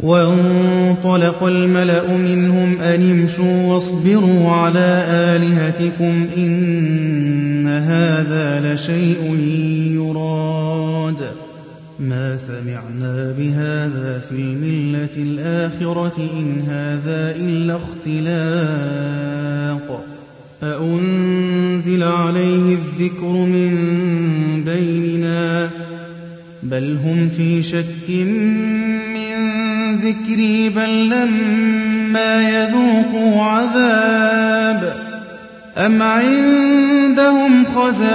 وانطلق الملأ منهم أن امشوا واصبروا على آلهتكم إن هذا لشيء يراد. ما سمعنا بهذا في الملة الآخرة إن هذا إلا اختلاق. أأنزل عليه الذكر من بيننا؟ بل هم في شك ذكري بل لما يذوقوا عذاب أم عندهم خزائن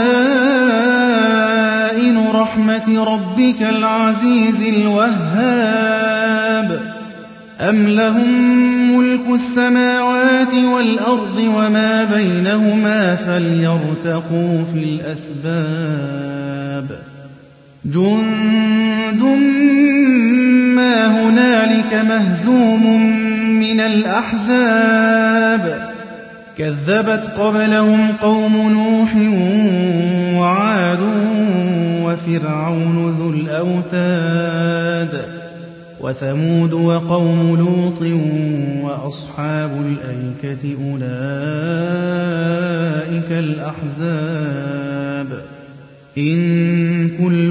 رحمة ربك العزيز الوهاب؟ أم لهم ملك السماوات والأرض وما بينهما فليرتقوا في الأسباب؟ جند هنالك مهزوم من الأحزاب. كذبت قبلهم قوم نوح وعاد وفرعون ذو الأوتاد وثمود وقوم لوط وأصحاب الأيكة أولئك الأحزاب. إن كل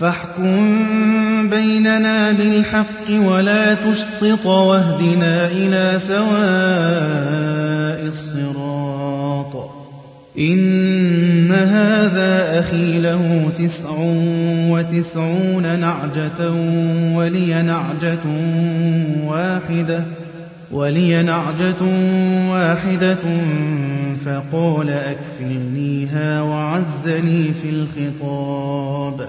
فاحكم بيننا بالحق ولا تشطط واهدنا إلى سواء الصراط إن هذا أخي له تسع وتسعون نعجة ولي نعجة واحدة ولي نعجة واحدة فقال أكفلنيها وعزني في الخطاب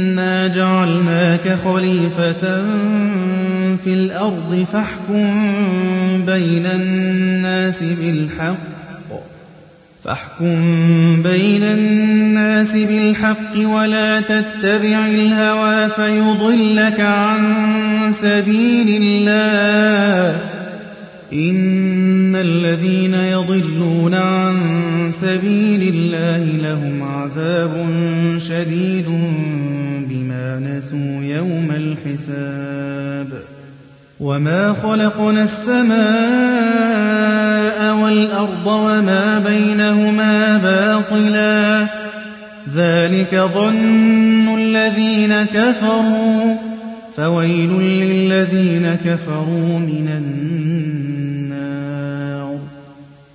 إنا جعلناك خليفة في الأرض فاحكم بين الناس بالحق فاحكم بين الناس بالحق ولا تتبع الهوى فيضلك عن سبيل الله إن الذين يضلون عن سبيل الله لهم عذاب شديد بما نسوا يوم الحساب وما خلقنا السماء والأرض وما بينهما باطلا ذلك ظن الذين كفروا فويل للذين كفروا من النار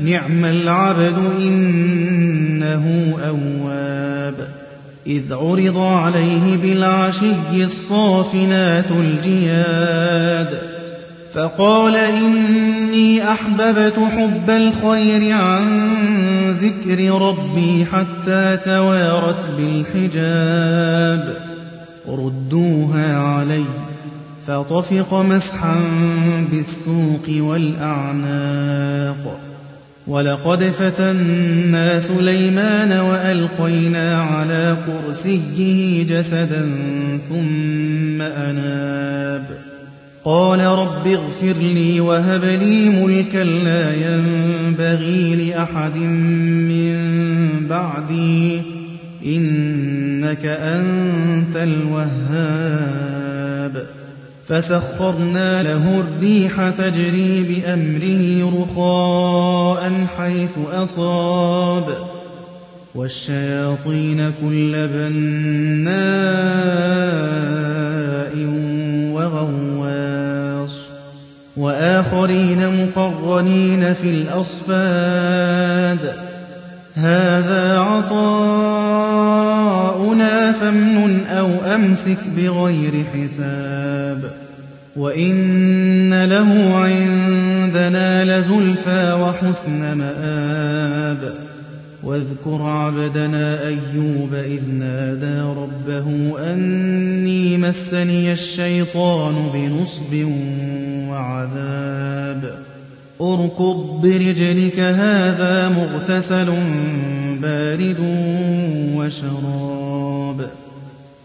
نعم العبد إنه أواب. إذ عرض عليه بالعشي الصافنات الجياد. فقال إني أحببت حب الخير عن ذكر ربي حتى توارت بالحجاب. ردوها علي فطفق مسحا بالسوق والأعناق. ولقد فتنا سليمان وألقينا على كرسيه جسدا ثم أناب. قال رب اغفر لي وهب لي ملكا لا ينبغي لأحد من بعدي. إنك أنت الوهاب. فسخرنا له الريح تجري بأمره رخاء حيث أصاب. والشياطين كل بناء وغواص. وآخرين مقرنين في الأصفاد. هذا عطاؤنا فامنن أو أمسك بغير حساب. وإن له عندنا لزلفى وحسن مآب واذكر عبدنا أيوب إذ نادى ربه أني مسني الشيطان بنصب وعذاب اركض برجلك هذا مغتسل بارد وشراب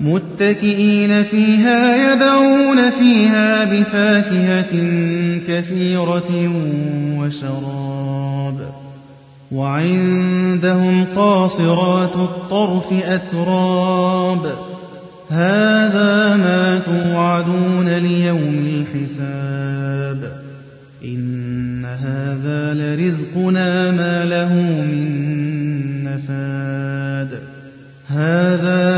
متكئين فيها يدعون فيها بفاكهة كثيرة وشراب. وعندهم قاصرات الطرف أتراب. هذا ما توعدون ليوم الحساب. إن هذا لرزقنا ما له من نفاد. هذا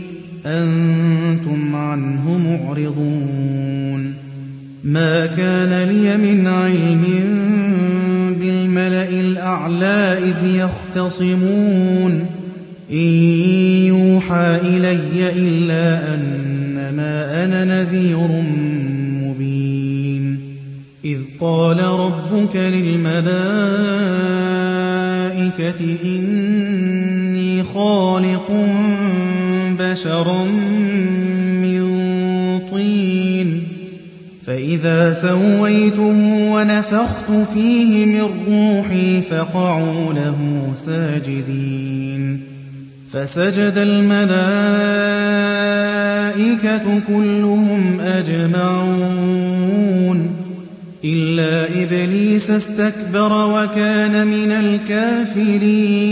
أنتم عنه معرضون. ما كان لي من علم بالملأ الأعلى إذ يختصمون. إن يوحى إلي إلا أنما أنا نذير مبين. إذ قال ربك للملائكة إني خالق بشرا من طين فإذا سويته ونفخت فيه من روحي فقعوا له ساجدين فسجد الملائكة كلهم أجمعون إلا إبليس استكبر وكان من الكافرين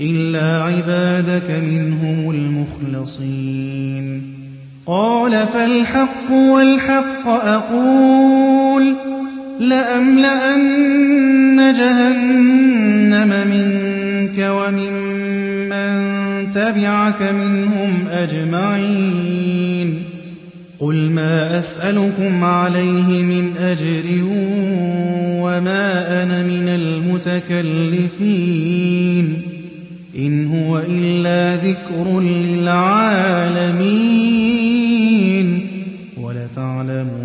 إلا عبادك منهم المخلصين قال فالحق والحق أقول لأملأن جهنم منك وممن من تبعك منهم أجمعين قل ما أسألكم عليه من أجر وما أنا من المتكلفين إن هو إلا ذكر للعالمين ولتعلمن